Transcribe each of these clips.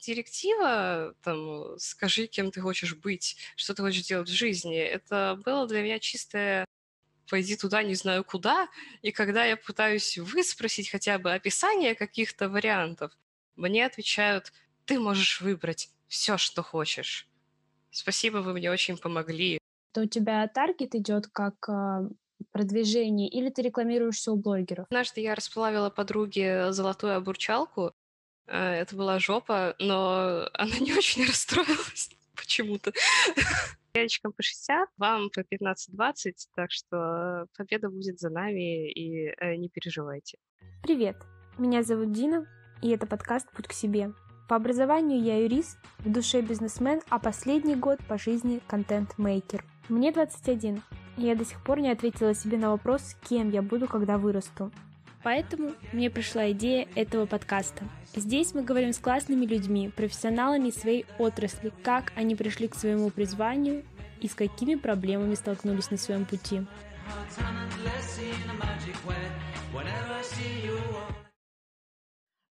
Директива, там, скажи, кем ты хочешь быть, что ты хочешь делать в жизни, это было для меня чистое пойди туда, не знаю куда, и когда я пытаюсь выспросить хотя бы описание каких-то вариантов, мне отвечают, ты можешь выбрать все, что хочешь. Спасибо, вы мне очень помогли. То у тебя таргет идет как э, продвижение, или ты рекламируешься у блогеров? Однажды я расплавила подруге золотую обурчалку. Э, это была жопа, но она не очень расстроилась почему-то. Девочкам по 60, вам по 15-20, так что победа будет за нами, и э, не переживайте. Привет, меня зовут Дина, и это подкаст «Путь к себе». По образованию я юрист, в душе бизнесмен, а последний год по жизни контент-мейкер. Мне 21, и я до сих пор не ответила себе на вопрос, кем я буду, когда вырасту. Поэтому мне пришла идея этого подкаста. Здесь мы говорим с классными людьми, профессионалами своей отрасли, как они пришли к своему призванию и с какими проблемами столкнулись на своем пути.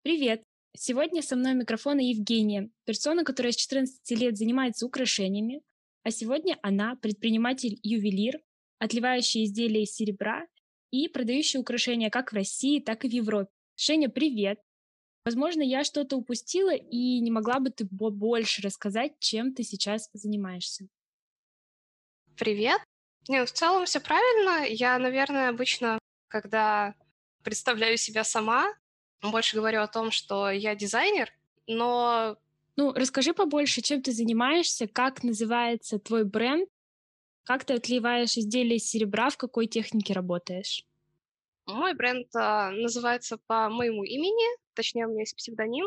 Привет! Сегодня со мной микрофона Евгения, персона, которая с 14 лет занимается украшениями, а сегодня она предприниматель-ювелир, отливающий изделия из серебра и продающие украшения как в России, так и в Европе. Женя, привет! Возможно, я что-то упустила, и не могла бы ты больше рассказать, чем ты сейчас занимаешься? Привет! Не, в целом все правильно. Я, наверное, обычно, когда представляю себя сама, больше говорю о том, что я дизайнер, но... Ну, расскажи побольше, чем ты занимаешься, как называется твой бренд, как ты отливаешь изделия из серебра, в какой технике работаешь? Мой бренд а, называется по моему имени, точнее, у меня есть псевдоним,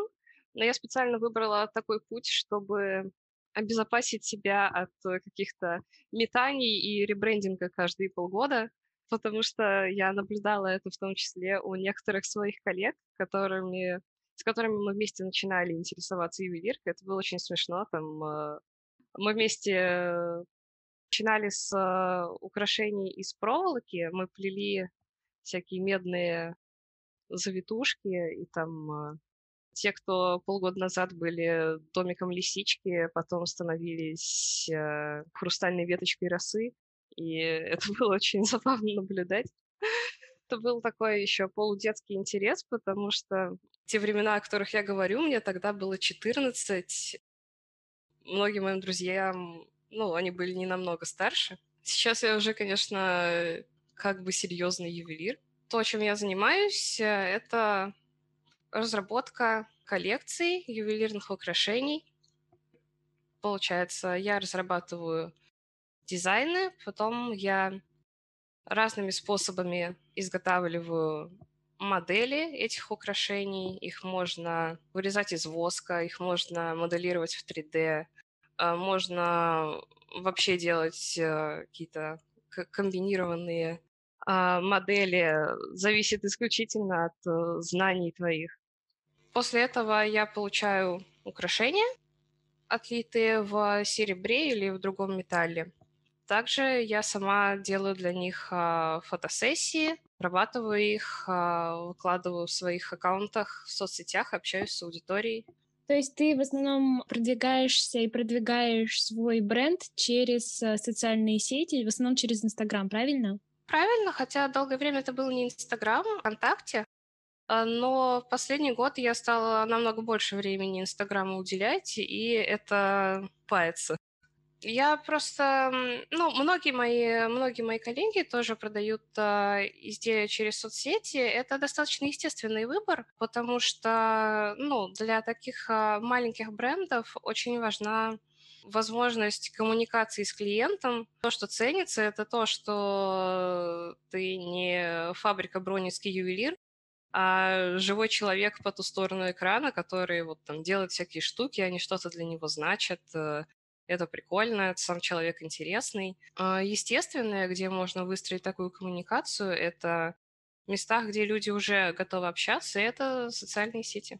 но я специально выбрала такой путь, чтобы обезопасить себя от каких-то метаний и ребрендинга каждые полгода, потому что я наблюдала это в том числе у некоторых своих коллег, которыми, с которыми мы вместе начинали интересоваться ювелиркой. Это было очень смешно. Там, а, мы вместе начинали с э, украшений из проволоки. Мы плели всякие медные завитушки, и там э, те, кто полгода назад были домиком лисички, потом становились э, хрустальной веточкой росы, и это было очень забавно наблюдать. Это был такой еще полудетский интерес, потому что те времена, о которых я говорю, мне тогда было 14. Многим моим друзьям ну, они были не намного старше. Сейчас я уже, конечно, как бы серьезный ювелир. То, чем я занимаюсь, э, это разработка коллекций ювелирных украшений. Получается, я разрабатываю дизайны, потом я разными способами изготавливаю модели этих украшений. Их можно вырезать из воска, их можно моделировать в 3D, а, можно вообще делать э, какие-то комбинированные а, модели, зависит исключительно от э, знаний твоих. После этого я получаю украшения, отлитые в серебре или в другом металле. Также я сама делаю для них а, фотосессии, обрабатываю их, выкладываю в своих аккаунтах в соцсетях, общаюсь с аудиторией. То есть ты в основном продвигаешься и продвигаешь свой бренд через э, социальные сети, в основном через Инстаграм, правильно? Правильно, хотя долгое время это был не Инстаграм, а ВКонтакте. А, но в последний год я стала намного больше времени Инстаграму уделять, и это пается. Я просто, ну, многие мои, многие мои коллеги тоже продают э, изделия через соцсети. Это достаточно естественный выбор, потому что, ну, для таких э, маленьких брендов очень важна возможность коммуникации с клиентом. То, что ценится, это то, что ты не фабрика бронинский ювелир, а живой человек по ту сторону экрана, который вот там делает всякие штуки, они что-то для него значат, э, это прикольно, это сам человек интересный. А, естественное, где можно выстроить такую коммуникацию, это местах, где люди уже готовы общаться, это социальные сети.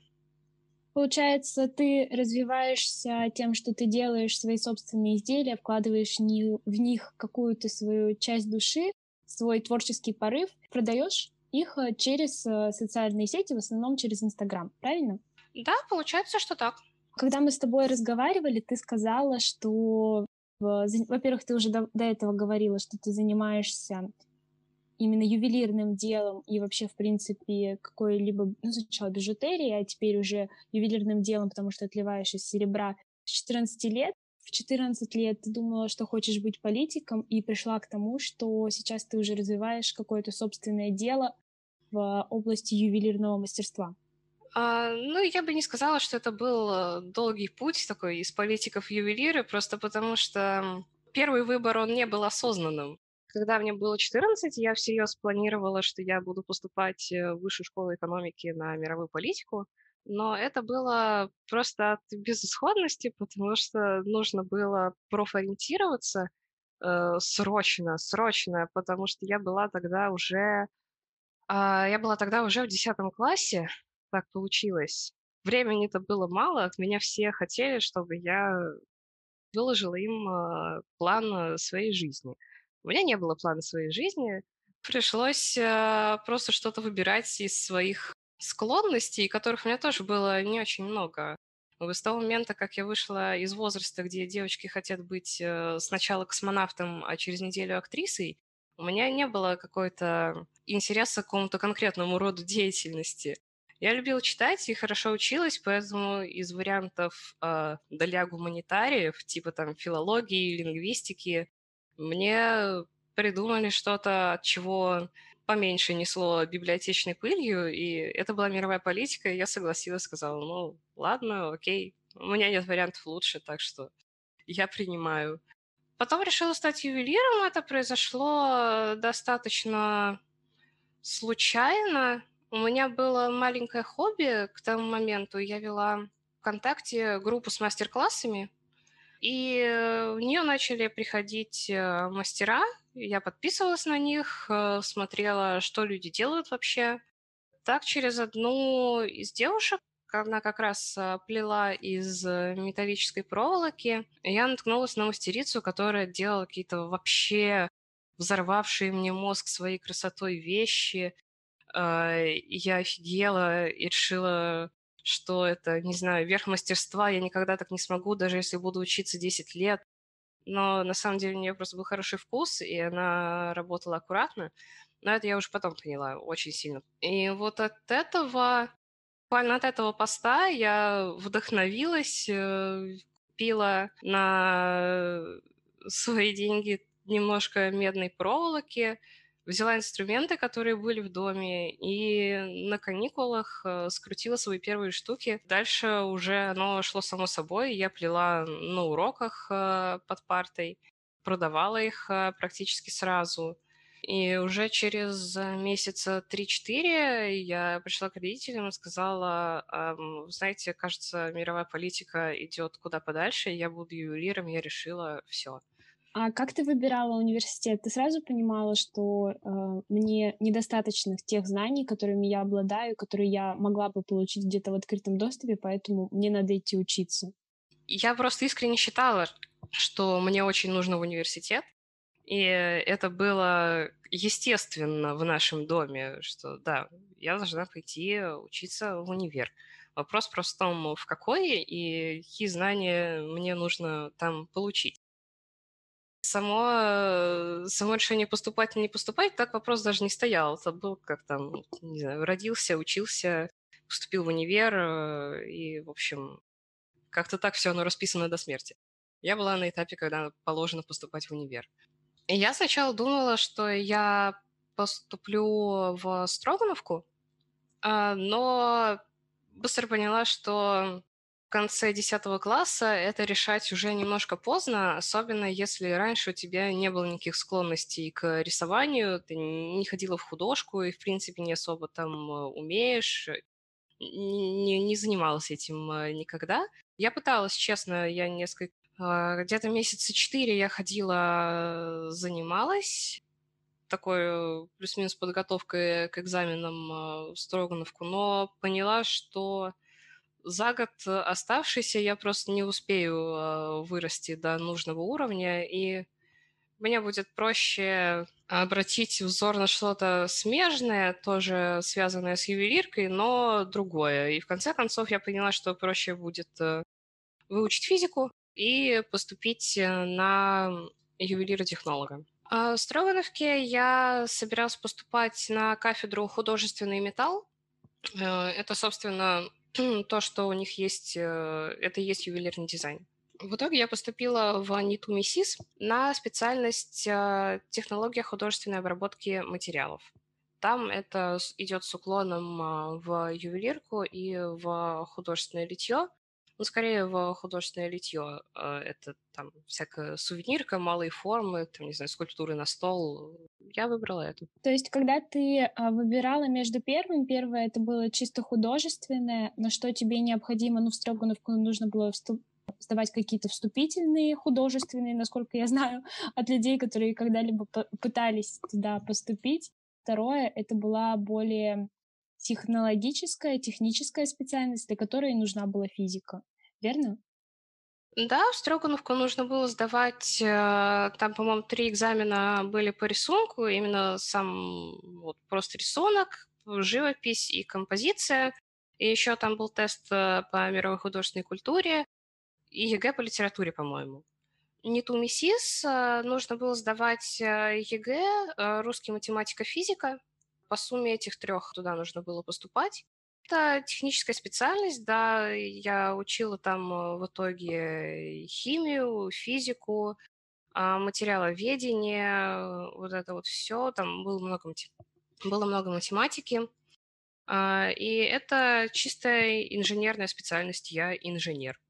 Получается, ты развиваешься тем, что ты делаешь свои собственные изделия, вкладываешь в них какую-то свою часть души, свой творческий порыв, продаешь их э, через э, социальные сети, в основном через Инстаграм, правильно? Да, получается, что так. Когда мы с тобой разговаривали, ты сказала, что, во-первых, ты уже до, до этого говорила, что ты занимаешься именно ювелирным делом и вообще, в принципе, какой-либо, ну, сначала бижутерией, а теперь уже ювелирным делом, потому что отливаешь из серебра с 14 лет. В 14 лет ты думала, что хочешь быть политиком, и пришла к тому, что сейчас ты уже развиваешь какое-то собственное дело в области ювелирного мастерства. А, ну, я бы не сказала, что это был э, долгий путь такой из политиков ювелиры, просто потому что первый выбор, он не был осознанным. Когда мне было 14, я всерьез планировала, что я буду поступать э, в высшую школу экономики на мировую политику, но это было просто от безысходности, потому что нужно было профориентироваться э, срочно, срочно, потому что я была тогда уже, э, я была тогда уже в 10 классе, так получилось. Времени-то было мало, от меня все хотели, чтобы я выложила им э, план своей жизни. У меня не было плана своей жизни. Пришлось э, просто что-то выбирать из своих склонностей, которых у меня тоже было не очень много. С того момента, как я вышла из возраста, где девочки хотят быть э, сначала космонавтом, а через неделю актрисой, у меня не было какой-то интереса к какому-то конкретному роду деятельности. Я любила читать и хорошо училась, поэтому из вариантов э, для гуманитариев, типа там филологии, лингвистики, мне придумали что-то, от чего поменьше несло библиотечной пылью, и это была мировая политика, и я согласилась, сказала, ну, ладно, окей, у меня нет вариантов лучше, так что я принимаю. Потом решила стать ювелиром, это произошло достаточно случайно. У меня было маленькое хобби к тому моменту, я вела ВКонтакте группу с мастер-классами, и э, в нее начали приходить э, мастера, я подписывалась на них, э, смотрела, что люди делают вообще. Так через одну из девушек, она как раз плела из металлической проволоки, я наткнулась на мастерицу, которая делала какие-то вообще взорвавшие мне мозг своей красотой вещи. Я офигела и решила что это, не знаю, верх мастерства, я никогда так не смогу, даже если буду учиться 10 лет. Но на самом деле у нее просто был хороший вкус, и она работала аккуратно. Но это я уже потом поняла очень сильно. И вот от этого, буквально от этого поста я вдохновилась, э, купила на свои деньги немножко медной проволоки, взяла инструменты, которые были в доме, и на каникулах э, скрутила свои первые штуки. Дальше уже оно шло само собой. Я плела на уроках э, под партой, продавала их э, практически сразу. И уже через месяца 3-4 я пришла к родителям и сказала, знаете, кажется, мировая политика идет куда подальше, я буду ювелиром, я решила все. А как ты выбирала университет? Ты сразу понимала, что э, мне недостаточно тех знаний, которыми я обладаю, которые я могла бы получить где-то в открытом доступе, поэтому мне надо идти учиться? Я просто искренне считала, что мне очень нужно в университет, и это было естественно в нашем доме, что да, я должна пойти учиться в универ. Вопрос просто в том, в какой и какие знания мне нужно там получить само, э, само решение поступать или не поступать, так вопрос даже не стоял. Это был как там, не знаю, родился, учился, поступил в универ, э, и, в общем, как-то так все оно расписано до смерти. Я была на этапе, когда положено поступать в универ. И я сначала думала, что я поступлю в Строгановку, а, но быстро поняла, что конце 10 класса это решать уже немножко поздно, особенно если раньше у тебя не было никаких склонностей к рисованию, ты не ходила в художку и, в принципе, не особо там э, умеешь, не, не занималась этим э, никогда. Я пыталась, честно, я несколько... А, где-то месяца четыре я ходила, занималась, такой плюс-минус подготовкой к экзаменам э, в Строгановку, но поняла, что за год э, оставшийся я просто не успею э, вырасти до нужного уровня, и мне будет проще обратить взор на что-то смежное, тоже связанное с ювелиркой, но другое. И в конце концов я поняла, что проще будет э, выучить физику и поступить э, на ювелира-технолога. А в Строгановке я собиралась поступать на кафедру художественный металл. Это, собственно, то, что у них есть, э, это и есть ювелирный дизайн. В итоге я поступила в НИТУ МИСИС на специальность технология художественной обработки материалов. Там это идет с уклоном а, в ювелирку и в художественное литье. Ну, скорее в художественное литье. А, это там всякая сувенирка, малые формы, там, не знаю, скульптуры на стол. Я выбрала эту. То есть, когда ты а, выбирала между первым, первое это было чисто художественное, на что тебе необходимо, ну, в Строгановку нужно было вступ сдавать какие-то вступительные художественные, насколько я знаю, от людей, которые когда-либо пытались туда поступить. Второе — это была более технологическая, техническая специальность, для которой нужна была физика. Верно? Да, в Строгановку нужно было сдавать, э, там, по-моему, три экзамена были по рисунку, именно сам вот просто рисунок, живопись и композиция. И еще там был тест э, по мировой художественной культуре и ЕГЭ по литературе, по-моему не ту МИСИС, а, нужно было сдавать ЕГЭ, русский, математика, физика. По сумме этих трех туда нужно было поступать. Это техническая специальность, да, я учила там в итоге химию, физику, материаловедение, вот это вот все, там было много, было много математики. И это чистая инженерная специальность, я инженер.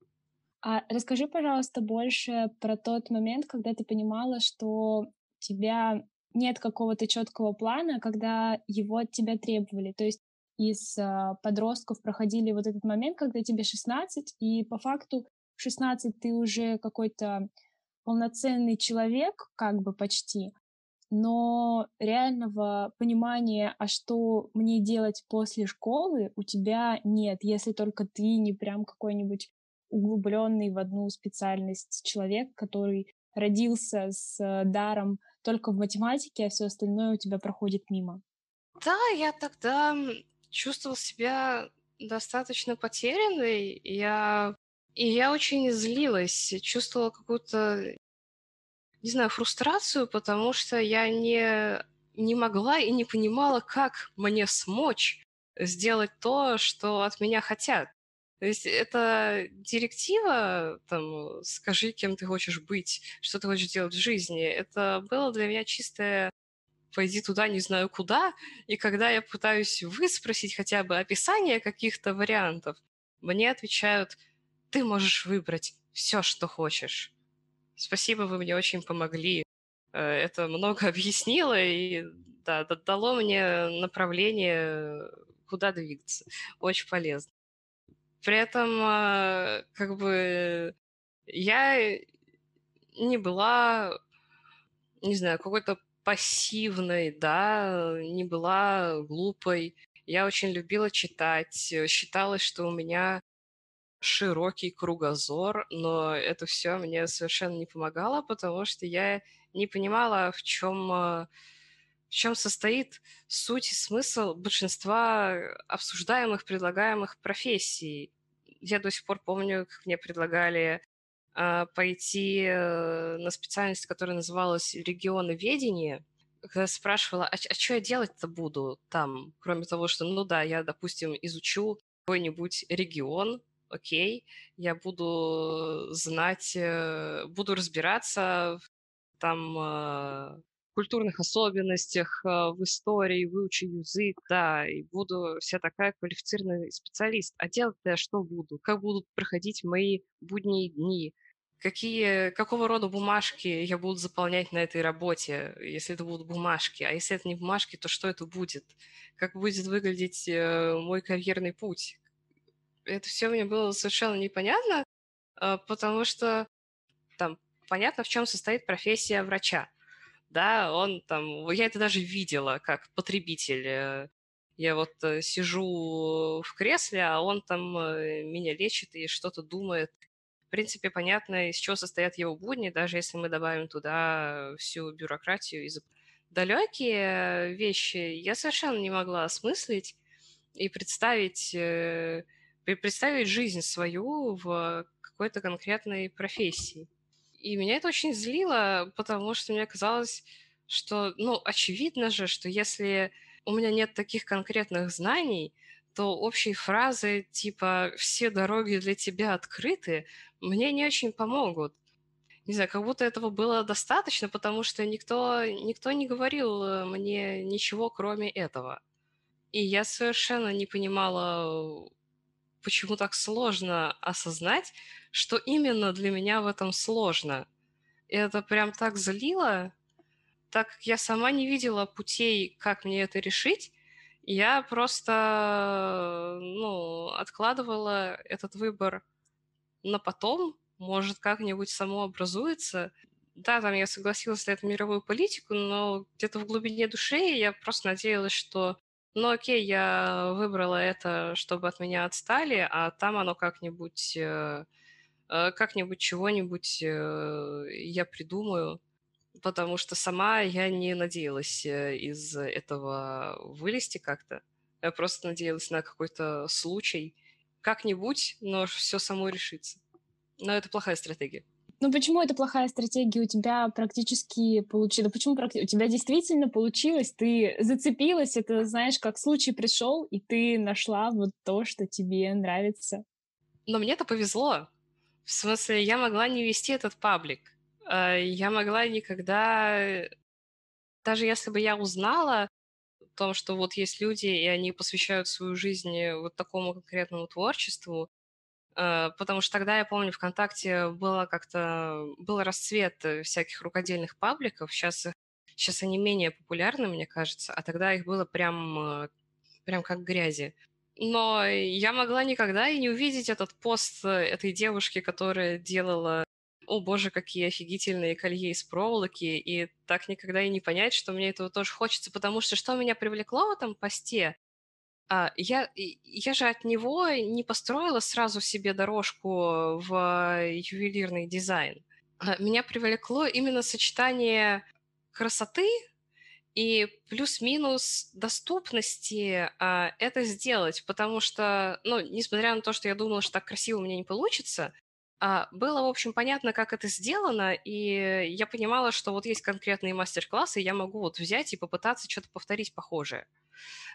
А расскажи, пожалуйста, больше про тот момент, когда ты понимала, что тебя нет какого-то четкого плана, когда его от тебя требовали. То есть из э, подростков проходили вот этот момент, когда тебе 16, и по факту в 16 ты уже какой-то полноценный человек, как бы почти, но реального понимания, а что мне делать после школы, у тебя нет, если только ты не прям какой-нибудь углубленный в одну специальность человек, который родился с э, даром только в математике, а все остальное у тебя проходит мимо. Да, я тогда чувствовал себя достаточно потерянной. Я... И я очень злилась, чувствовала какую-то, не знаю, фрустрацию, потому что я не, не могла и не понимала, как мне смочь сделать то, что от меня хотят. То есть это директива, там, скажи, кем ты хочешь быть, что ты хочешь делать в жизни. Это было для меня чистое пойди туда, не знаю куда. И когда я пытаюсь выспросить хотя бы описание каких-то вариантов, мне отвечают, ты можешь выбрать все, что хочешь. Спасибо, вы мне очень помогли. Э, это много объяснило и да, дало мне направление, куда двигаться. Очень полезно. При этом, а, как бы, я не была, не знаю, какой-то пассивной, да, не была глупой. Я очень любила читать. Считалось, что у меня широкий кругозор, но это все мне совершенно не помогало, потому что я не понимала, в чем а, в чем состоит суть и смысл большинства обсуждаемых, предлагаемых профессий. Я до сих пор помню, как мне предлагали э, пойти э, на специальность, которая называлась регионоведение, когда спрашивала, а, а что я делать-то буду там, кроме того, что, ну да, я, допустим, изучу какой-нибудь регион, окей, я буду знать, э, буду разбираться там э, культурных особенностях, э, в истории, выучу язык, да, и буду вся такая квалифицированный специалист. А делать-то я что буду? Как будут проходить мои будние дни? Какие, какого рода бумажки я буду заполнять на этой работе, если это будут бумажки? А если это не бумажки, то что это будет? Как будет выглядеть э, мой карьерный путь? Это все мне было совершенно непонятно, э, потому что там понятно, в чем состоит профессия врача да, он там, я это даже видела как потребитель. Э, я вот э, сижу в кресле, а он там э, меня лечит и что-то думает. В принципе, понятно, из чего состоят его будни, даже если мы добавим туда всю бюрократию. Из... Далекие вещи я совершенно не могла осмыслить и представить, представить жизнь свою в какой-то конкретной профессии. И меня это очень злило, потому что мне казалось, что, ну, очевидно же, что если у меня нет таких конкретных знаний, то общие фразы типа «все дороги для тебя открыты» мне не очень помогут. Не знаю, как будто этого было достаточно, потому что никто, никто не говорил э, мне ничего, кроме этого. И я совершенно не понимала, почему так сложно осознать, что именно для меня в этом сложно. И это прям так залило, так как я сама не видела путей, как мне это решить, я просто ну, откладывала этот выбор на потом, может, как-нибудь само образуется. Да, там я согласилась на эту мировую политику, но где-то в глубине души я просто надеялась, что ну окей, я выбрала это, чтобы от меня отстали, а там оно как-нибудь, э, э, как-нибудь чего-нибудь э, я придумаю, потому что сама я не надеялась из этого вылезти как-то. Я просто надеялась на какой-то случай, как-нибудь, но все само решится. Но это плохая стратегия. Ну почему это плохая стратегия? У тебя практически получилось. Почему у тебя действительно получилось? Ты зацепилась, это знаешь, как случай пришел, и ты нашла вот то, что тебе нравится. Но мне это повезло. В смысле, я могла не вести этот паблик. Э, я могла никогда... Даже если бы я узнала о том, что вот есть люди, и они посвящают свою жизнь вот такому конкретному творчеству, потому что тогда, я помню, ВКонтакте было как-то, был расцвет э, всяких рукодельных пабликов, сейчас, сейчас они менее популярны, мне кажется, а тогда их было прям, э, прям как грязи. Но я могла никогда и не увидеть этот пост этой девушки, которая делала о боже, какие офигительные колье из проволоки, и так никогда и не понять, что мне этого тоже хочется, потому что что меня привлекло в этом посте, а, я, я же от него не построила сразу себе дорожку в ювелирный дизайн. А, меня привлекло именно сочетание красоты и плюс-минус доступности а, это сделать, потому что, ну, несмотря на то, что я думала, что так красиво у меня не получится, а, было, в общем, понятно, как это сделано, и я понимала, что вот есть конкретные мастер-классы, я могу вот взять и попытаться что-то повторить похожее.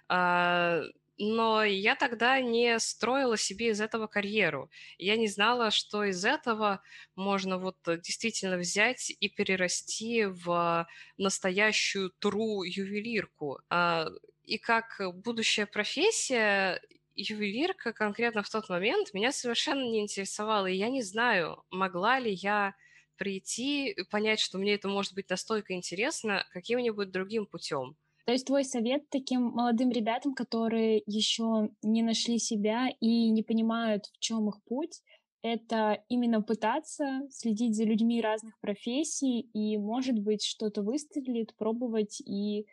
А, но я тогда не строила себе из этого карьеру. Я не знала, что из этого можно вот действительно взять и перерасти в настоящую тру ювелирку. А, и как будущая профессия, ювелирка конкретно в тот момент меня совершенно не интересовала. И я не знаю, могла ли я прийти понять, что мне это может быть настолько интересно каким-нибудь другим путем. То есть твой совет таким молодым ребятам, которые еще не нашли себя и не понимают, в чем их путь, это именно пытаться следить за людьми разных профессий и, может быть, что-то выстрелит, пробовать и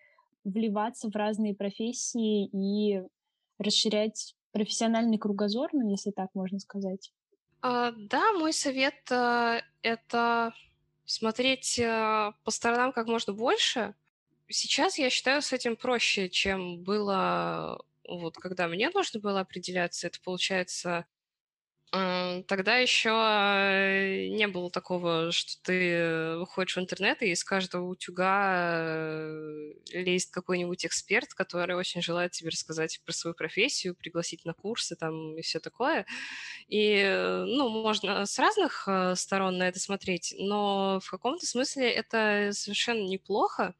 вливаться в разные профессии и расширять профессиональный кругозор, ну, если так можно сказать. А, да, мой совет а, это смотреть а, по сторонам как можно больше, Сейчас я считаю с этим проще, чем было вот когда мне нужно было определяться. Это получается Тогда еще э, не было такого, что ты выходишь в интернет, и из каждого утюга э, лезет какой-нибудь эксперт, который очень желает тебе рассказать про свою профессию, пригласить на курсы там и все такое. И, э, ну, можно с разных сторон на это смотреть, но в каком-то смысле это совершенно неплохо,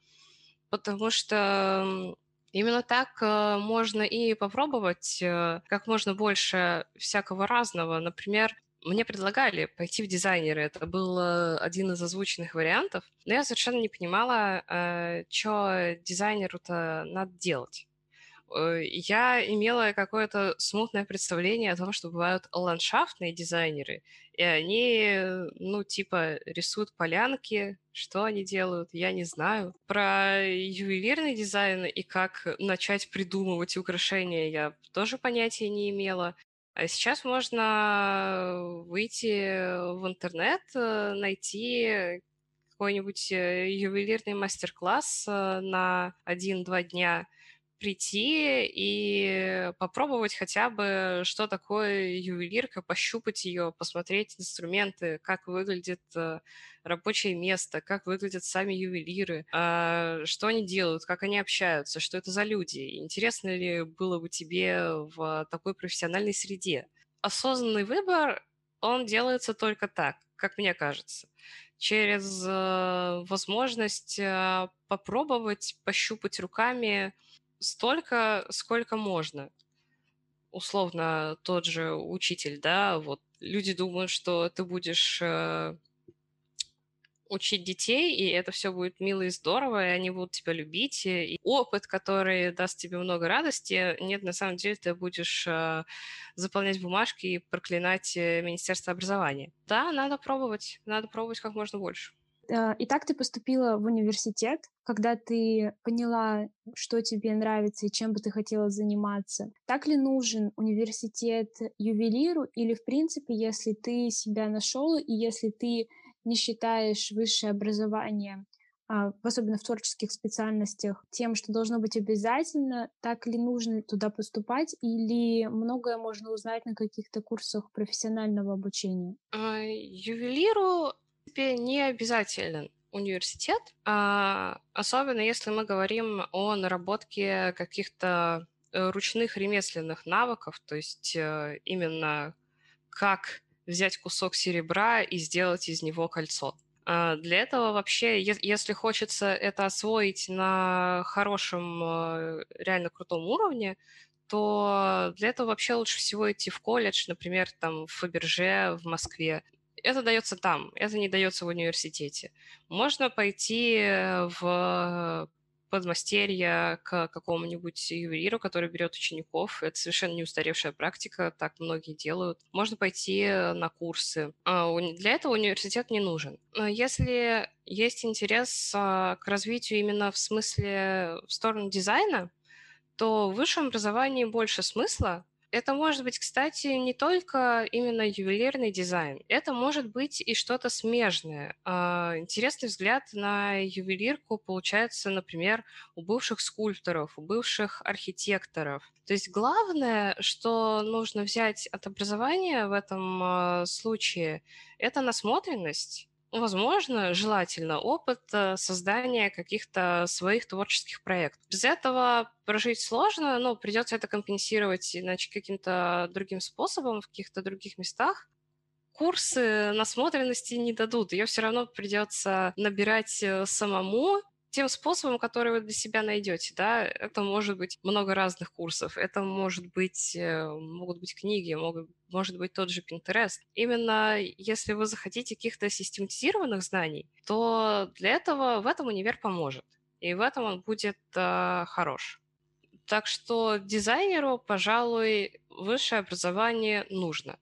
потому что именно так э, можно и попробовать э, как можно больше всякого разного. Например, мне предлагали пойти в дизайнеры. Это был э, один из озвученных вариантов. Но я совершенно не понимала, что дизайнеру-то надо делать. Э, я имела какое-то смутное представление о том, что бывают ландшафтные дизайнеры, и они, ну, типа, рисуют полянки, что они делают, я не знаю. Про ювелирный дизайн и как начать придумывать украшения я тоже понятия не имела. А сейчас можно выйти в интернет, э, найти какой-нибудь э, ювелирный мастер-класс на один-два дня прийти и попробовать хотя бы, что такое ювелирка, пощупать ее, посмотреть инструменты, как выглядит э, рабочее место, как выглядят сами ювелиры, а, что они делают, как они общаются, что это за люди. Интересно ли было бы тебе в такой профессиональной среде? Осознанный выбор, он делается только так, как мне кажется через э, возможность э, попробовать пощупать руками столько, сколько можно. Условно, тот же учитель, да, вот люди думают, что ты будешь э, учить детей, и это все будет мило и здорово, и они будут тебя любить. И опыт, который даст тебе много радости, нет, на самом деле ты будешь э, заполнять бумажки и проклинать э, Министерство образования. Да, надо пробовать, надо пробовать как можно больше. Э, и так ты поступила в университет, когда ты поняла, что тебе нравится и чем бы ты хотела заниматься. Так ли нужен университет ювелиру или, в принципе, если ты себя нашел и если ты не считаешь высшее образование, а, особенно в творческих специальностях, тем, что должно быть обязательно, так ли нужно туда поступать, или многое можно узнать на каких-то курсах профессионального обучения? А, ювелиру не обязателен университет, а, особенно если мы говорим о наработке каких-то э, ручных ремесленных навыков, то есть э, именно как взять кусок серебра и сделать из него кольцо. А, для этого вообще, если хочется это освоить на хорошем, э, реально крутом уровне, то для этого вообще лучше всего идти в колледж, например, там в Фаберже в Москве. Это дается там, это не дается в университете. Можно пойти в подмастерья к какому-нибудь ювелиру, который берет учеников. Это совершенно не устаревшая практика, так многие делают. Можно пойти на курсы. А, для этого университет не нужен. Если есть интерес а, к развитию именно в смысле в сторону дизайна, то в высшем образовании больше смысла, это может быть, кстати, не только именно ювелирный дизайн. Это может быть и что-то смежное. А, интересный взгляд на ювелирку получается, например, у бывших скульпторов, у бывших архитекторов. То есть главное, что нужно взять от образования в этом а, случае, это насмотренность возможно, желательно опыт э, создания каких-то своих творческих проектов. Без этого прожить сложно, но придется это компенсировать иначе каким-то другим способом в каких-то других местах курсы насмотренности не дадут. Ее все равно придется набирать э, самому тем способом, который вы для себя найдете, да, это может быть много разных курсов, это может быть, э, могут быть книги, могут, может быть тот же Pinterest. Именно если вы захотите каких-то систематизированных знаний, то для этого в этом универ поможет, и в этом он будет э, хорош. Так что дизайнеру, пожалуй, высшее образование нужно.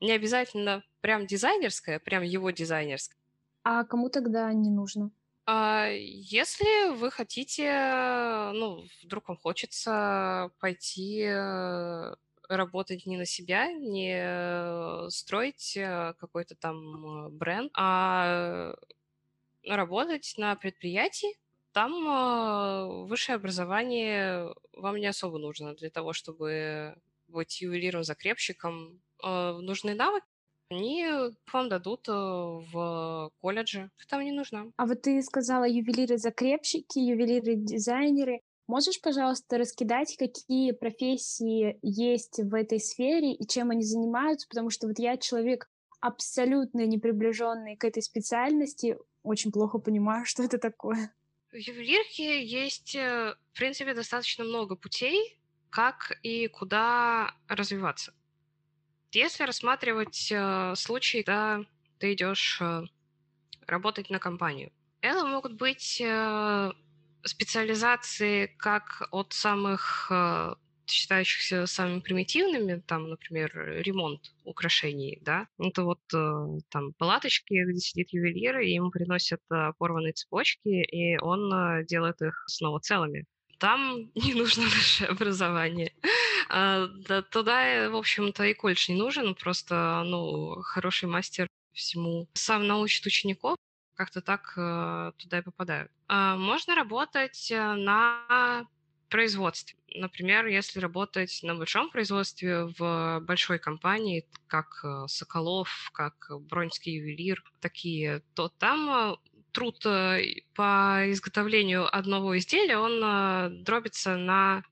Не обязательно прям дизайнерское, прям его дизайнерское. А кому тогда не нужно? А, если вы хотите, ну, вдруг вам хочется пойти э, работать не на себя, не строить э, какой-то там э, бренд, а работать на предприятии, там высшее образование вам не особо нужно для того, чтобы быть ювелиром-закрепщиком. Нужны навыки, они вам дадут э, в колледже. Там не нужна. А вот ты сказала ювелиры-закрепщики, ювелиры-дизайнеры. Можешь, пожалуйста, раскидать, какие профессии есть в этой сфере и чем они занимаются? Потому что вот я человек абсолютно не приближенный к этой специальности, очень плохо понимаю, что это такое. В ювелирке есть, э, в принципе, достаточно много путей, как и куда развиваться. Если рассматривать э, случаи, когда ты идешь э, работать на компанию, это могут быть э, специализации как от самых э, считающихся самыми примитивными, там, например, ремонт украшений, да, это вот там палаточки, где сидит ювелир, и ему приносят порванные цепочки, и он делает их снова целыми там не нужно высшее образование. А, да, туда, в общем-то, и колледж не нужен, просто, ну, хороший мастер всему сам научит учеников, как-то так э, туда и попадают. А, можно работать э, на производстве. Например, если работать на большом производстве в большой компании, как э, Соколов, как Бронский ювелир, такие, то там труд по изготовлению одного изделия, он дробится на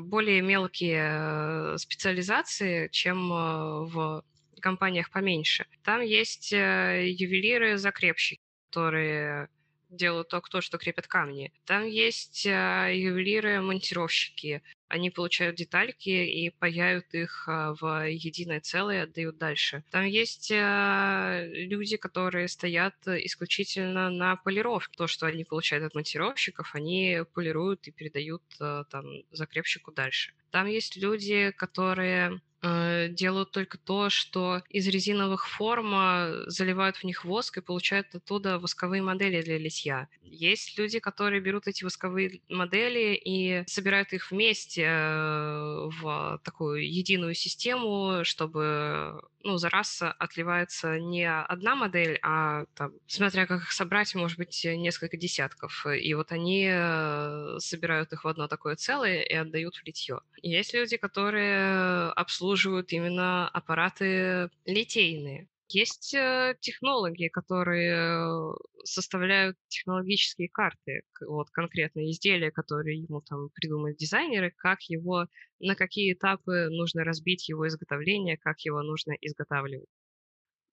более мелкие специализации, чем в компаниях поменьше. Там есть ювелиры-закрепщики, которые делают то, что крепят камни. Там есть э, ювелиры-монтировщики. Они получают детальки и паяют их э, в единое целое и отдают дальше. Там есть э, люди, которые стоят исключительно на полировке. То, что они получают от монтировщиков, они полируют и передают там закрепщику дальше. Там есть люди, которые делают только то, что из резиновых форм а, заливают в них воск и получают оттуда восковые модели для литья. Есть люди, которые берут эти восковые модели и собирают их вместе э, в такую единую систему, чтобы ну, за раз отливается не одна модель, а там, смотря как их собрать, может быть, несколько десятков. И вот они э, собирают их в одно такое целое и отдают в литье. Есть люди, которые обслуживают именно аппараты литейные. Есть э, технологи, которые составляют технологические карты, вот конкретно изделия, которые ему там придумают дизайнеры, как его, на какие этапы нужно разбить его изготовление, как его нужно изготавливать.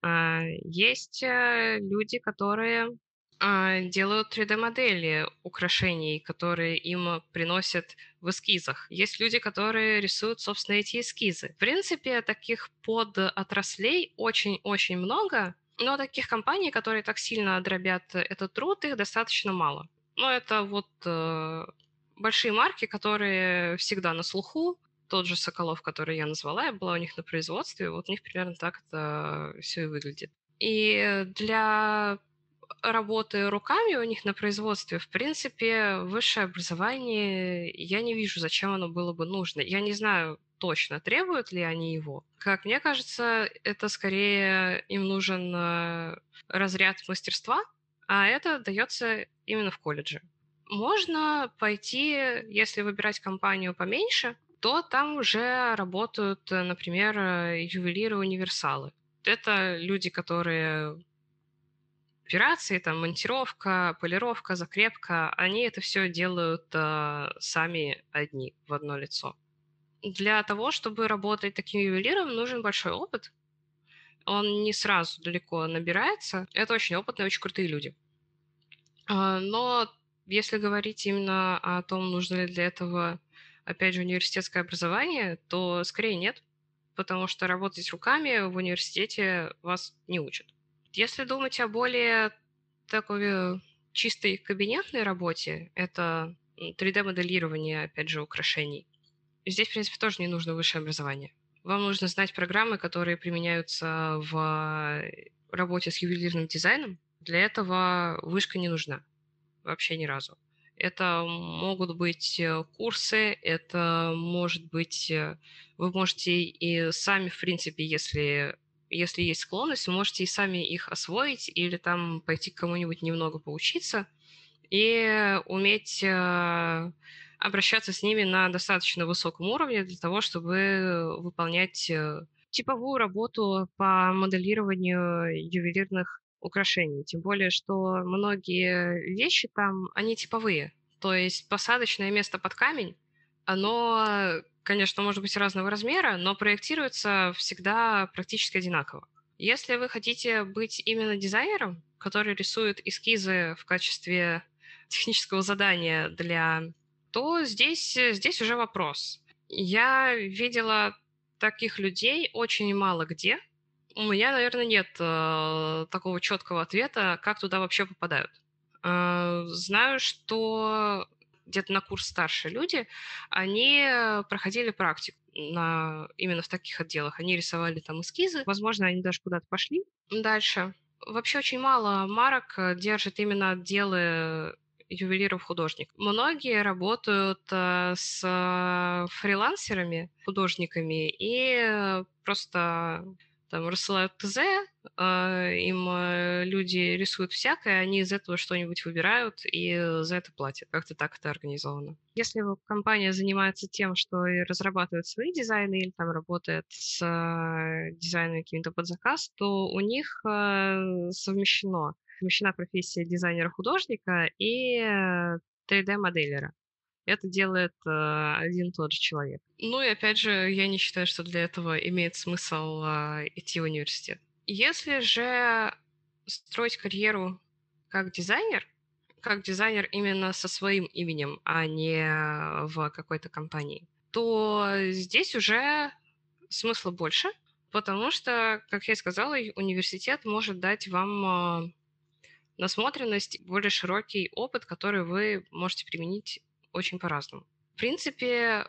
А, есть э, люди, которые а, делают 3D-модели украшений, которые им приносят в эскизах. Есть люди, которые рисуют, собственно, эти эскизы. В принципе, таких подотраслей очень-очень много, но таких компаний, которые так сильно дробят этот труд, их достаточно мало. Но это вот э, большие марки, которые всегда на слуху. Тот же Соколов, который я назвала, я была у них на производстве, вот у них примерно так это все и выглядит. И для работы руками у них на производстве, в принципе, высшее образование, я не вижу, зачем оно было бы нужно. Я не знаю точно, требуют ли они его. Как мне кажется, это скорее им нужен э, разряд мастерства, а это дается именно в колледже. Можно пойти, если выбирать компанию поменьше, то там уже работают, например, ювелиры-универсалы. Это люди, которые операции, там, монтировка, полировка, закрепка, они это все делают э, сами одни в одно лицо. Для того, чтобы работать таким ювелиром, нужен большой опыт. Он не сразу далеко набирается. Это очень опытные, очень крутые люди. Э, но если говорить именно о том, нужно ли для этого, опять же, университетское образование, то скорее нет, потому что работать руками в университете вас не учат. Если думать о более такой чистой кабинетной работе, это 3D-моделирование, опять же, украшений. Здесь, в принципе, тоже не нужно высшее образование. Вам нужно знать программы, которые применяются в работе с ювелирным дизайном. Для этого вышка не нужна. Вообще ни разу. Это могут быть э, курсы, это может быть... Э, вы можете и сами, в принципе, если если есть склонность, можете и сами их освоить или там пойти к кому-нибудь немного поучиться и уметь э, обращаться с ними на достаточно высоком уровне для того, чтобы выполнять э, типовую работу по моделированию ювелирных украшений. Тем более, что многие вещи там, они типовые. То есть посадочное место под камень, оно конечно, может быть разного размера, но проектируется всегда практически одинаково. Если вы хотите быть именно дизайнером, который рисует эскизы в качестве технического задания для... то здесь, здесь уже вопрос. Я видела таких людей очень мало где. У меня, наверное, нет э, такого четкого ответа, как туда вообще попадают. Э, знаю, что где-то на курс старше люди, они э, проходили практику на, именно в таких отделах. Они рисовали там эскизы. Возможно, они даже куда-то пошли дальше. Вообще очень мало марок э, держит именно отделы ювелиров-художник. Многие работают э, с фрилансерами, художниками, и просто там рассылают ТЗ, а, им э, люди рисуют всякое, они из этого что-нибудь выбирают и за это платят. Как-то так это организовано. Если компания занимается тем, что и разрабатывает свои дизайны или там работает с э, дизайном каким-то под заказ, то у них э, совмещено совмещена профессия дизайнера-художника и 3D-моделера. Это делает э, один тот же человек. Ну и опять же, я не считаю, что для этого имеет смысл э, идти в университет. Если же строить карьеру как дизайнер, как дизайнер именно со своим именем, а не в какой-то компании, то здесь уже смысла больше, потому что, как я и сказала, университет может дать вам э, насмотренность, более широкий опыт, который вы можете применить очень по-разному. В принципе,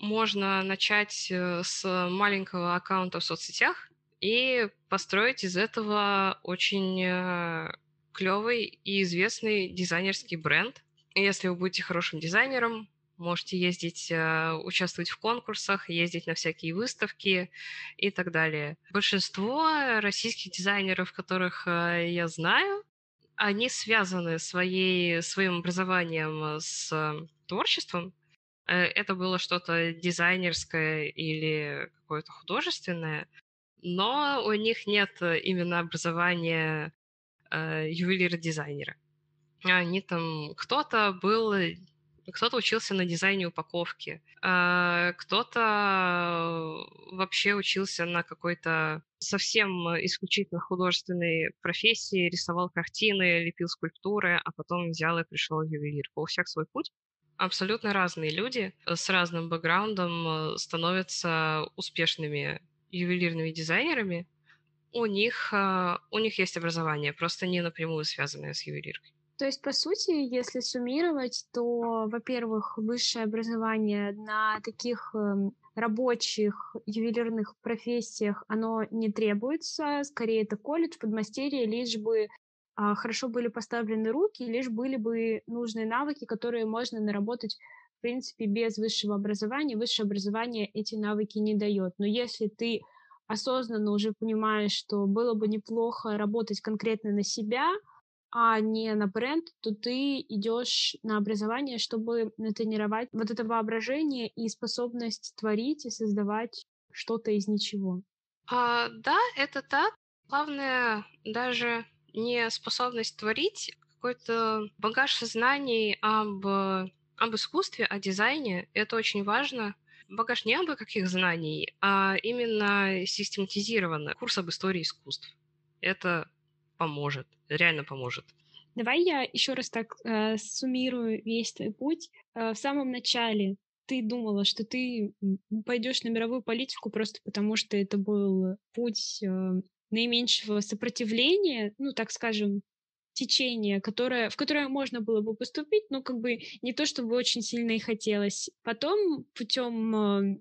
можно начать э, с маленького аккаунта в соцсетях и построить из этого очень э, клевый и известный дизайнерский бренд. Если вы будете хорошим дизайнером, можете ездить, э, участвовать в конкурсах, ездить на всякие выставки и так далее. Большинство российских дизайнеров, которых я знаю, они связаны своей, своим образованием с творчеством. Э, это было что-то дизайнерское или какое-то художественное, но у них нет именно образования э, ювелира-дизайнера. Они там... Кто-то был кто-то учился на дизайне упаковки, а кто-то вообще учился на какой-то совсем исключительно художественной профессии, рисовал картины, лепил скульптуры, а потом взял и пришел в ювелирку. У всех свой путь. Абсолютно разные люди с разным бэкграундом становятся успешными ювелирными дизайнерами. У них, у них есть образование, просто не напрямую связанное с ювелиркой. То есть, по сути, если суммировать, то, во-первых, высшее образование на таких эм, рабочих ювелирных профессиях, оно не требуется. Скорее, это колледж, подмастерье, лишь бы а, хорошо были поставлены руки, лишь были бы нужные навыки, которые можно наработать, в принципе, без высшего образования. Высшее образование эти навыки не дает. Но если ты осознанно уже понимаешь, что было бы неплохо работать конкретно на себя — а не на бренд, то ты идешь на образование, чтобы натренировать вот это воображение и способность творить и создавать что-то из ничего. А, да, это так. Главное даже не способность творить, какой-то багаж знаний об, об искусстве, о дизайне. Это очень важно. Багаж не об каких знаний, а именно систематизированный курс об истории искусств. Это поможет, реально поможет. Давай я еще раз так э, суммирую весь твой путь. Э, в самом начале ты думала, что ты пойдешь на мировую политику просто потому, что это был путь э, наименьшего сопротивления, ну, так скажем, течение, которое, в которое можно было бы поступить, но как бы не то, чтобы очень сильно и хотелось. Потом путем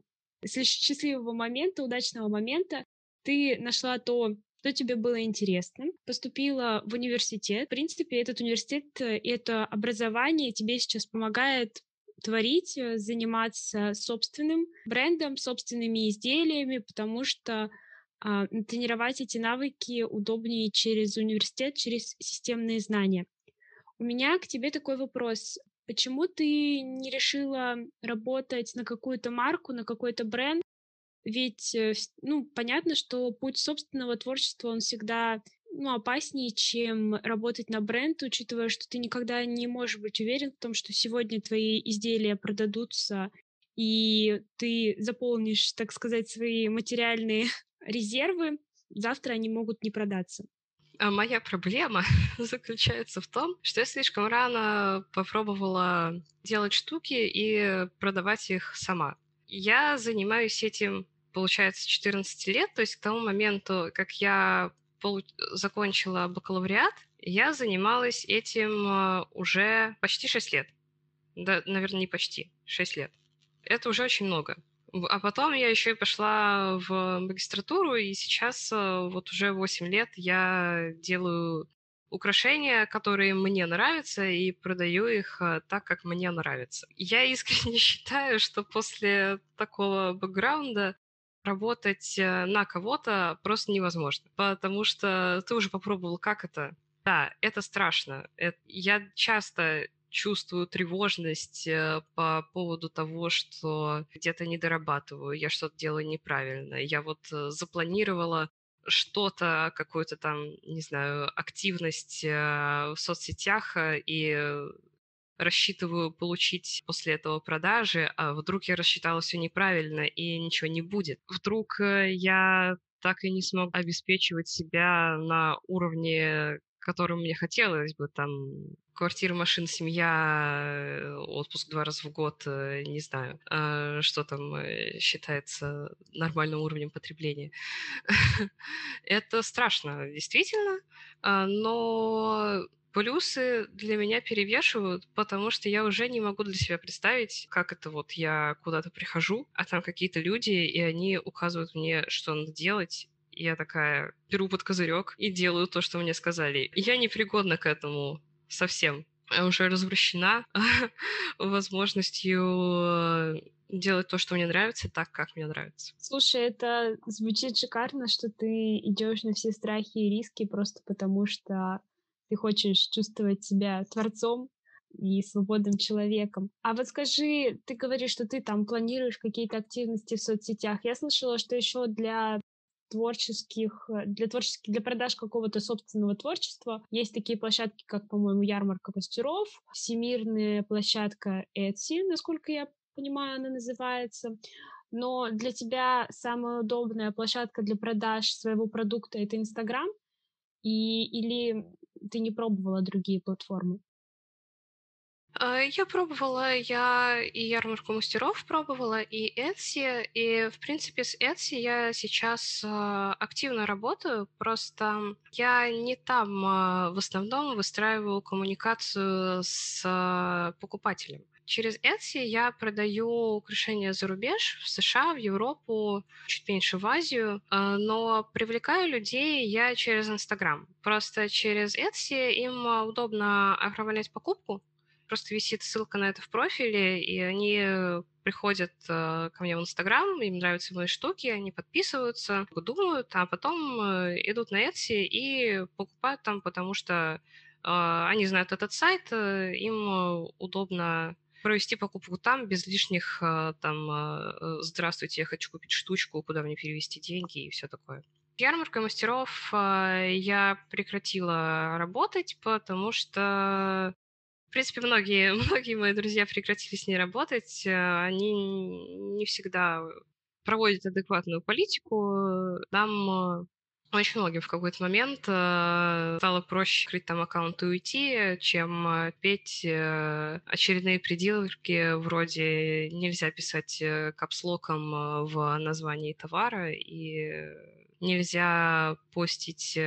э, счастливого момента, удачного момента, ты нашла то, что тебе было интересно, поступила в университет. В принципе, этот университет э, и это образование тебе сейчас помогает творить, э, заниматься собственным брендом, собственными изделиями, потому что а, тренировать эти навыки удобнее через университет, через системные знания. У меня к тебе такой вопрос. Почему ты не решила работать на какую-то марку, на какой-то бренд, ведь, э, ну, понятно, что путь собственного творчества, он всегда ну, опаснее, чем работать на бренд, учитывая, что ты никогда не можешь быть уверен в том, что сегодня твои изделия продадутся, и ты заполнишь, так сказать, свои материальные резервы, завтра они могут не продаться. А моя проблема заключается в том, что я слишком рано попробовала делать штуки и продавать их сама. Я занимаюсь этим получается, 14 лет, то есть к тому моменту, как я закончила бакалавриат, я занималась этим а, уже почти 6 лет. Да, наверное, не почти, 6 лет. Это уже очень много. А потом я еще и пошла в магистратуру, и сейчас а, вот уже 8 лет я делаю украшения, которые мне нравятся, и продаю их а, так, как мне нравится. Я искренне считаю, что после такого бэкграунда работать э, на кого-то просто невозможно, потому что ты уже попробовал, как это. Да, это страшно. Это... Я часто чувствую тревожность э, по поводу того, что где-то не дорабатываю, я что-то делаю неправильно. Я вот э, запланировала что-то, какую-то там, не знаю, активность в соцсетях и рассчитываю получить после этого продажи, а вдруг я рассчитала все неправильно и ничего не будет. Вдруг э, я так и не смог обеспечивать себя на уровне, которым мне хотелось бы, там, квартира, машина, семья, э, отпуск два раза в год, э, не знаю, а что там считается нормальным уровнем потребления. Это страшно, действительно, но Плюсы для меня перевешивают, потому что я уже не могу для себя представить, как это вот я куда-то прихожу, а там какие-то люди, и они указывают мне, что надо делать, я такая беру под козырек и делаю то, что мне сказали. Я непригодна к этому совсем. Я уже развращена возможностью делать то, что мне нравится, так, как мне нравится. Слушай, это звучит шикарно, что ты идешь на все страхи и риски просто потому, что ты хочешь чувствовать себя творцом и свободным человеком. А вот скажи, ты говоришь, что ты там планируешь какие-то активности в соцсетях. Я слышала, что еще для творческих, для творческих, для продаж какого-то собственного творчества. Есть такие площадки, как, по-моему, ярмарка мастеров, всемирная площадка Etsy, насколько я понимаю, она называется. Но для тебя самая удобная площадка для продаж своего продукта — это Инстаграм? И, или ты не пробовала другие платформы? А, я пробовала, я и ярмарку мастеров пробовала, и Etsy, и, в принципе, с Etsy я сейчас а, активно работаю, просто я не там а, в основном выстраиваю коммуникацию с покупателем. Через Etsy я продаю украшения за рубеж, в США, в Европу, чуть меньше в Азию, а, но привлекаю людей я через Инстаграм. Просто через Etsy им удобно оформлять покупку, просто висит ссылка на это в профиле, и они приходят э, ко мне в Инстаграм, им нравятся мои штуки, они подписываются, думают, а потом э, идут на Etsy и покупают там, потому что э, они знают этот сайт, им удобно провести покупку там без лишних а, там э, «Здравствуйте, я хочу купить штучку, куда мне перевести деньги» и все такое. Ярмарка мастеров а, я прекратила работать, потому что, в принципе, многие, многие мои друзья прекратили с ней работать. Они не всегда проводят адекватную политику. Нам очень многим в какой-то момент э, стало проще открыть там аккаунт и уйти, чем э, петь э, очередные пределки вроде нельзя писать э, капслоком э, в названии товара и нельзя постить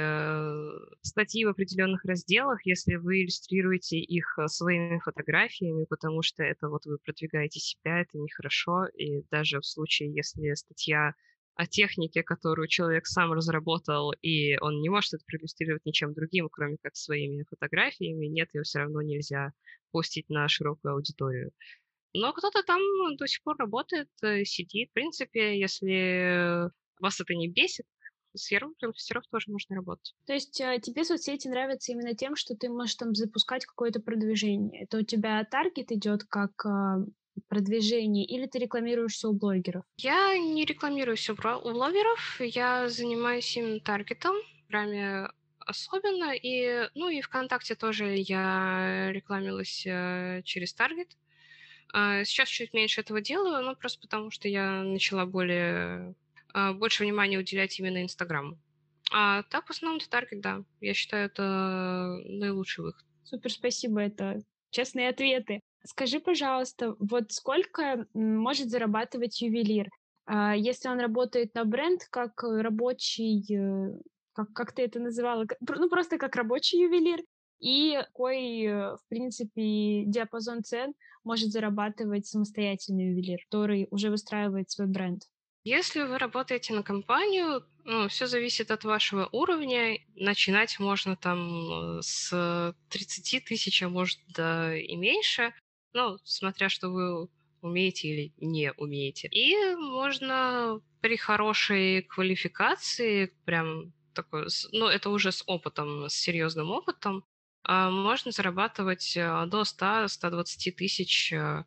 статьи в определенных разделах, если вы иллюстрируете их своими фотографиями, потому что это вот вы продвигаете себя, это нехорошо, и даже в случае, если статья о технике, которую человек сам разработал, и он не может это проиллюстрировать ничем другим, кроме как своими фотографиями, нет, ее все равно нельзя постить на широкую аудиторию. Но кто-то там до сих пор работает, э, сидит. В принципе, если вас это не бесит, с ярмарками мастеров тоже можно работать. То есть э, тебе соцсети нравятся именно тем, что ты можешь там запускать какое-то продвижение. Это у тебя таргет идет как а, продвижении, или ты рекламируешься у блогеров? Я не рекламируюсь у блогеров, я занимаюсь именно таргетом, прямо особенно, и, ну, и ВКонтакте тоже я рекламилась э, через таргет. А, сейчас чуть меньше этого делаю, ну, просто потому что я начала более, а, больше внимания уделять именно Инстаграму. А так, в основном, это таргет, да. Я считаю, это наилучший выход. Супер, спасибо, это честные ответы. Скажи, пожалуйста, вот сколько может зарабатывать ювелир? А, если он работает на бренд как рабочий, э, как, как ты это называла, ну просто как рабочий ювелир, и какой, э, в принципе, диапазон цен может зарабатывать самостоятельный ювелир, который уже выстраивает свой бренд? Если вы работаете на компанию, ну, все зависит от вашего уровня. Начинать можно там э, с 30 тысяч, а может да и меньше ну, смотря что вы умеете или не умеете. И можно при хорошей квалификации, прям такой, ну, это уже с опытом, с серьезным опытом, а, можно зарабатывать э, до 100-120 тысяч. Э,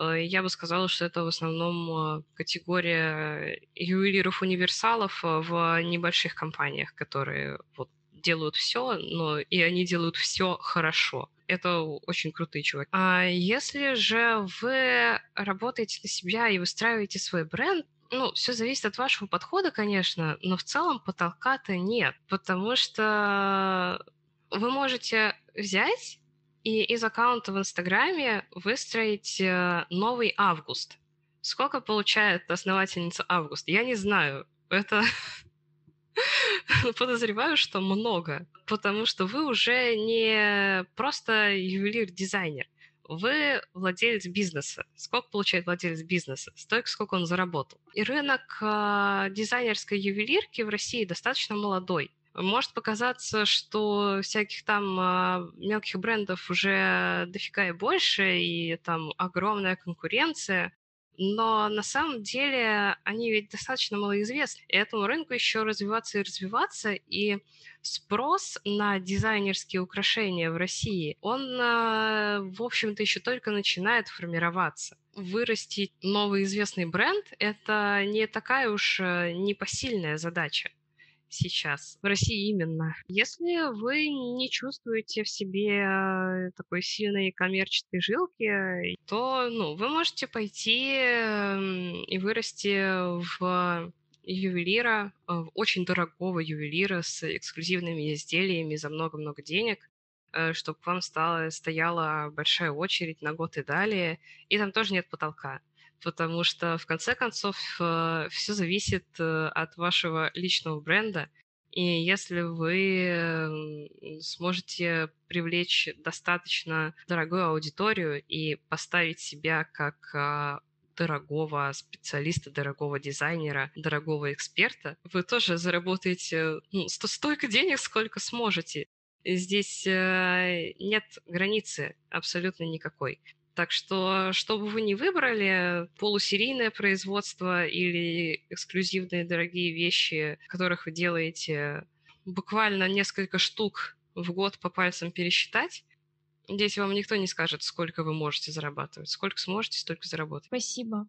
э, я бы сказала, что это в основном категория ювелиров-универсалов в небольших компаниях, которые вот делают все, но и они делают все хорошо. Это очень крутые чуваки. А если же вы работаете на себя и выстраиваете свой бренд, ну, все зависит от вашего подхода, конечно, но в целом потолка-то нет, потому что вы можете взять и из аккаунта в Инстаграме выстроить э, новый август. Сколько получает основательница август? Я не знаю. Это подозреваю, что много, потому что вы уже не просто ювелир-дизайнер, вы владелец бизнеса. Сколько получает владелец бизнеса? Столько, сколько он заработал. И рынок э, дизайнерской ювелирки в России достаточно молодой. Может показаться, что всяких там э, мелких брендов уже дофига и больше, и там огромная конкуренция но на самом деле они ведь достаточно малоизвестны. И этому рынку еще развиваться и развиваться, и спрос на дизайнерские украшения в России, он, а, в общем-то, еще только начинает формироваться. Вырастить новый известный бренд – это не такая уж э, непосильная задача сейчас, в России именно. Если вы не чувствуете в себе э, такой сильной коммерческой жилки, то ну, вы можете пойти и вырасти в ювелира, э, очень дорогого ювелира с эксклюзивными изделиями за много-много денег, э, чтобы к вам стала, стояла большая очередь на год и далее, и там тоже нет потолка потому что в конце концов э, все зависит э, от вашего личного бренда. И если вы сможете привлечь достаточно дорогую аудиторию и поставить себя как а, дорогого специалиста, дорогого дизайнера, дорогого эксперта, вы тоже заработаете ну, столько денег, сколько сможете. Здесь э, нет границы абсолютно никакой. Так что, что бы вы ни выбрали, полусерийное производство или эксклюзивные дорогие вещи, которых вы делаете буквально несколько штук в год по пальцам пересчитать, здесь вам никто не скажет, сколько вы можете зарабатывать. Сколько сможете, столько заработать. Спасибо.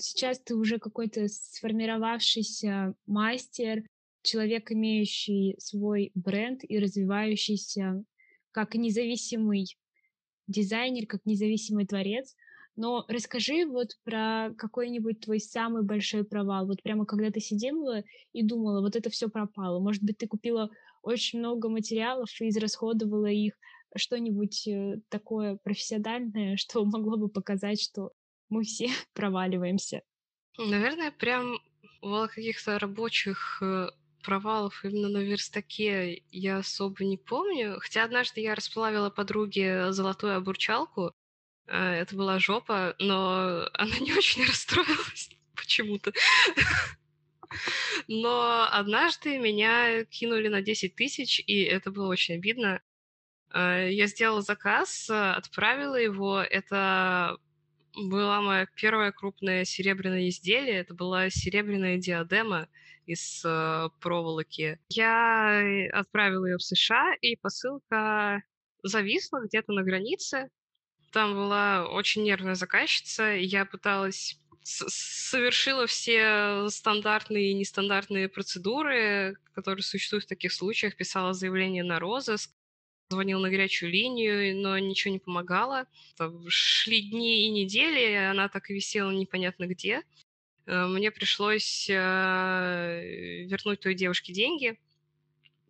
Сейчас ты уже какой-то сформировавшийся мастер, человек, имеющий свой бренд и развивающийся как независимый дизайнер, как независимый творец. Но расскажи вот про какой-нибудь твой самый большой провал. Вот прямо когда ты сидела и думала, вот это все пропало. Может быть, ты купила очень много материалов и израсходовала их. Что-нибудь э, такое профессиональное, что могло бы показать, что мы все проваливаемся. Наверное, прям в каких-то рабочих э, провалов именно на верстаке я особо не помню. Хотя однажды я расплавила подруге золотую обурчалку. А, это была жопа, но она не очень расстроилась почему-то. Но однажды меня кинули на 10 тысяч, и это было очень обидно. А, я сделала заказ, отправила его. Это была моя первая крупная серебряное изделие. Это была серебряная диадема из э, проволоки. Я э, отправила ее в США, и посылка зависла где-то на границе. Там была очень нервная заказчица, я пыталась совершила все стандартные и нестандартные процедуры, которые существуют в таких случаях, писала заявление на розыск, звонила на горячую линию, но ничего не помогало. Там шли дни и недели, она так и висела непонятно где. Э, мне пришлось э, вернуть той девушке деньги.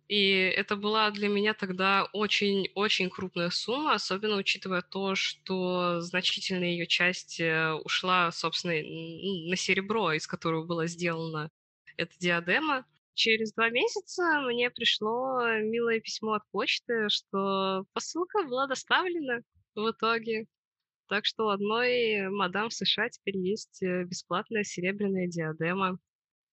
И это была для меня тогда очень-очень крупная сумма, особенно учитывая то, что значительная ее часть э, ушла, собственно, на серебро, из которого была сделана эта диадема. Через два месяца мне пришло милое письмо от почты, что посылка была доставлена в итоге. Так что у одной мадам в США теперь есть э, бесплатная серебряная диадема.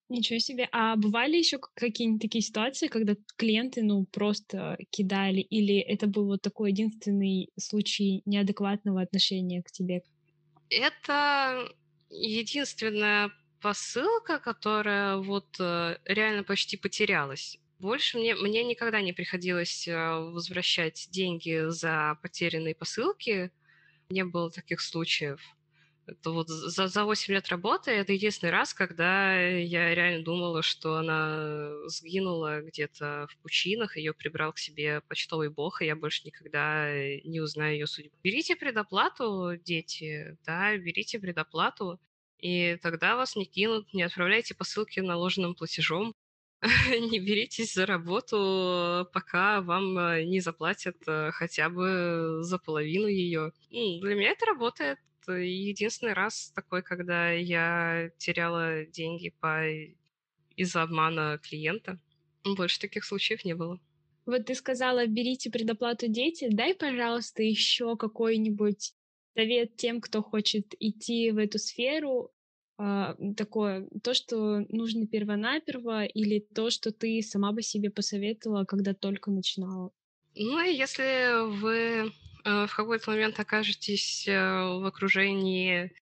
Ничего себе. А бывали еще какие-нибудь такие ситуации, когда клиенты, ну, просто кидали, или это был вот такой единственный случай неадекватного отношения к тебе? Это единственная посылка, которая вот э, реально почти потерялась. Больше мне, мне никогда не приходилось э, возвращать деньги за потерянные посылки. Не было таких случаев. Это вот за, за 8 лет работы это единственный раз, когда я реально думала, что она сгинула где-то в пучинах, ее прибрал к себе почтовый бог, и я больше никогда не узнаю ее судьбу. Берите предоплату, дети, да, берите предоплату, и тогда вас не кинут, не отправляйте посылки наложенным платежом. не беритесь за работу, пока вам не заплатят э, хотя бы за половину ее. Для меня это работает единственный раз такой, когда я теряла деньги по из-за обмана клиента. Больше таких случаев не было. Вот ты сказала, берите предоплату дети. Дай, пожалуйста, еще какой-нибудь совет тем, кто хочет идти в эту сферу. Uh, такое, то, что нужно первонаперво, или то, что ты сама бы себе посоветовала, когда только начинала? Ну, если вы Э, в какой-то момент окажетесь э, в окружении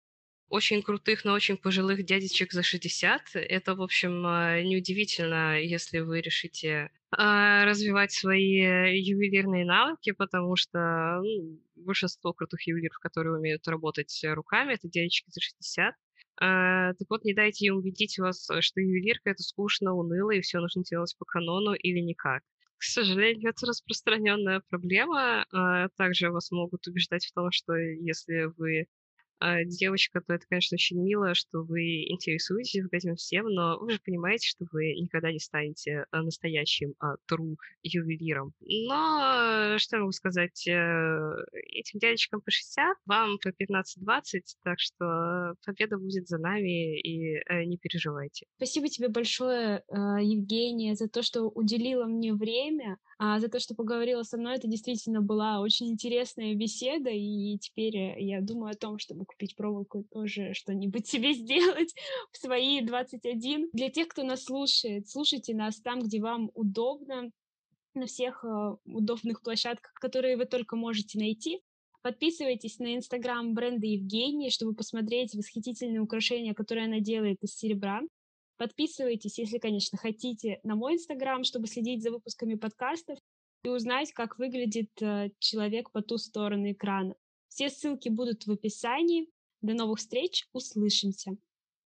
очень крутых, но очень пожилых дядечек за 60. Это, в общем, э, неудивительно, если вы решите развивать свои ювелирные навыки, потому что ну, большинство крутых ювелиров, которые умеют работать руками, это дядечки за 60. Так вот, не дайте им убедить вас, что ювелирка — это скучно, уныло, и все нужно делать по канону или никак. К сожалению, это распространенная проблема. А, также вас могут убеждать в том, что если вы а, девочка, то это, конечно, очень мило, что вы интересуетесь этим всем, но вы же понимаете, что вы никогда не станете а, настоящим а, true ювелиром. Но, что я могу сказать, э, этим дядечкам по 60, вам по 15-20, так что победа будет за нами, и э, не переживайте. Спасибо тебе большое, Евгения, за то, что уделила мне время, за то, что поговорила со мной. Это действительно была очень интересная беседа, и теперь э, я думаю о том, чтобы купить проволоку и тоже что-нибудь себе сделать в свои 21. Для тех, кто нас слушает, слушайте нас там, где вам удобно, на всех э, удобных площадках, которые вы только можете найти. Подписывайтесь на инстаграм бренда Евгении, чтобы посмотреть восхитительные украшения, которые она делает из серебра. Подписывайтесь, если, конечно, хотите, на мой инстаграм, чтобы следить за выпусками подкастов и узнать, как выглядит э, человек по ту сторону экрана. Все ссылки будут в описании. До новых встреч, услышимся!